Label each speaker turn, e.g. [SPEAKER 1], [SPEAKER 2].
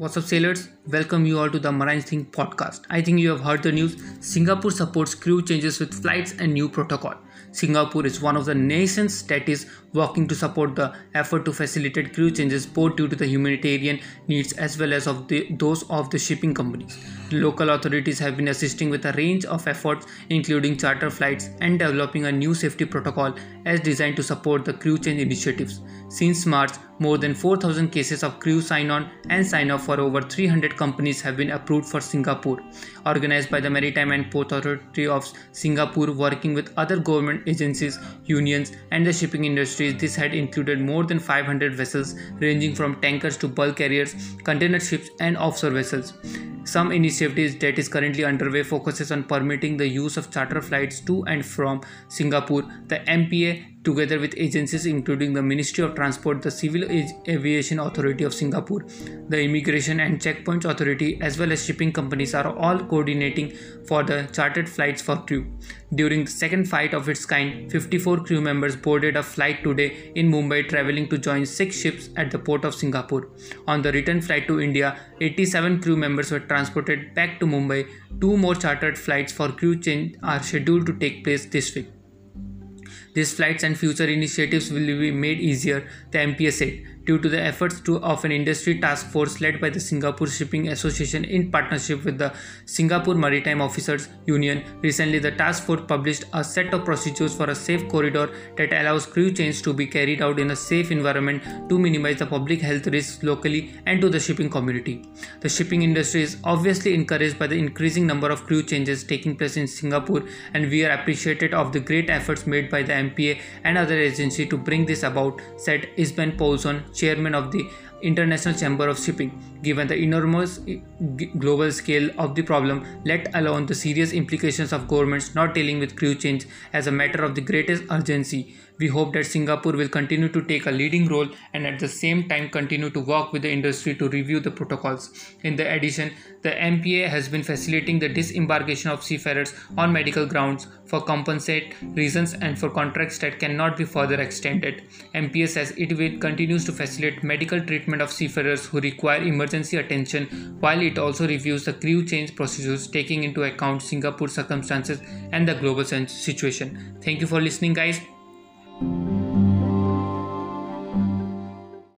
[SPEAKER 1] What's up, sailors? Welcome you all to the Marine Think podcast. I think you have heard the news. Singapore supports crew changes with flights and new protocol. Singapore is one of the nations that is working to support the effort to facilitate crew changes both due to the humanitarian needs as well as of the, those of the shipping companies. Local authorities have been assisting with a range of efforts including charter flights and developing a new safety protocol as designed to support the crew change initiatives. Since March, more than 4000 cases of crew sign on and sign off for over 300 companies have been approved for Singapore. Organized by the Maritime and Port Authority of Singapore working with other government agencies, unions, and the shipping industries. This had included more than 500 vessels ranging from tankers to bulk carriers, container ships, and offshore vessels. Some initiatives that is currently underway focuses on permitting the use of charter flights to and from Singapore. The MPA together with agencies including the Ministry of Transport, the Civil Aviation Authority of Singapore, the Immigration and Checkpoints Authority, as well as shipping companies are all coordinating for the chartered flights for crew. During the second flight of its kind, 54 crew members boarded a flight today in Mumbai traveling to join six ships at the port of Singapore. On the return flight to India, 87 crew members were transported back to Mumbai. Two more chartered flights for crew change are scheduled to take place this week. These flights and future initiatives will be made easier, the MPA said due to the efforts to, of an industry task force led by the Singapore Shipping Association in partnership with the Singapore Maritime Officers Union. Recently, the task force published a set of procedures for a safe corridor that allows crew change to be carried out in a safe environment to minimize the public health risks locally and to the shipping community. The shipping industry is obviously encouraged by the increasing number of crew changes taking place in Singapore, and we are appreciative of the great efforts made by the MPA and other agencies to bring this about, said Esben Poulsson, chairman of the International Chamber of Shipping. Given the enormous eh, global scale of the problem, let alone the serious implications of governments not dealing with crew change as a matter of the greatest urgency, we hope that Singapore will continue to take a leading role and at the same time continue to work with the industry to review the protocols. In the addition, the MPA has been facilitating the disembarkation of seafarers on medical grounds for compensate reasons and for contracts that cannot be further extended. MPA says it will continues to facilitate medical treatment of seafarers who require emergency attention while it also reviews the crew change procedures taking into account Singapore's circumstances and the global situation. Thank you for listening guys.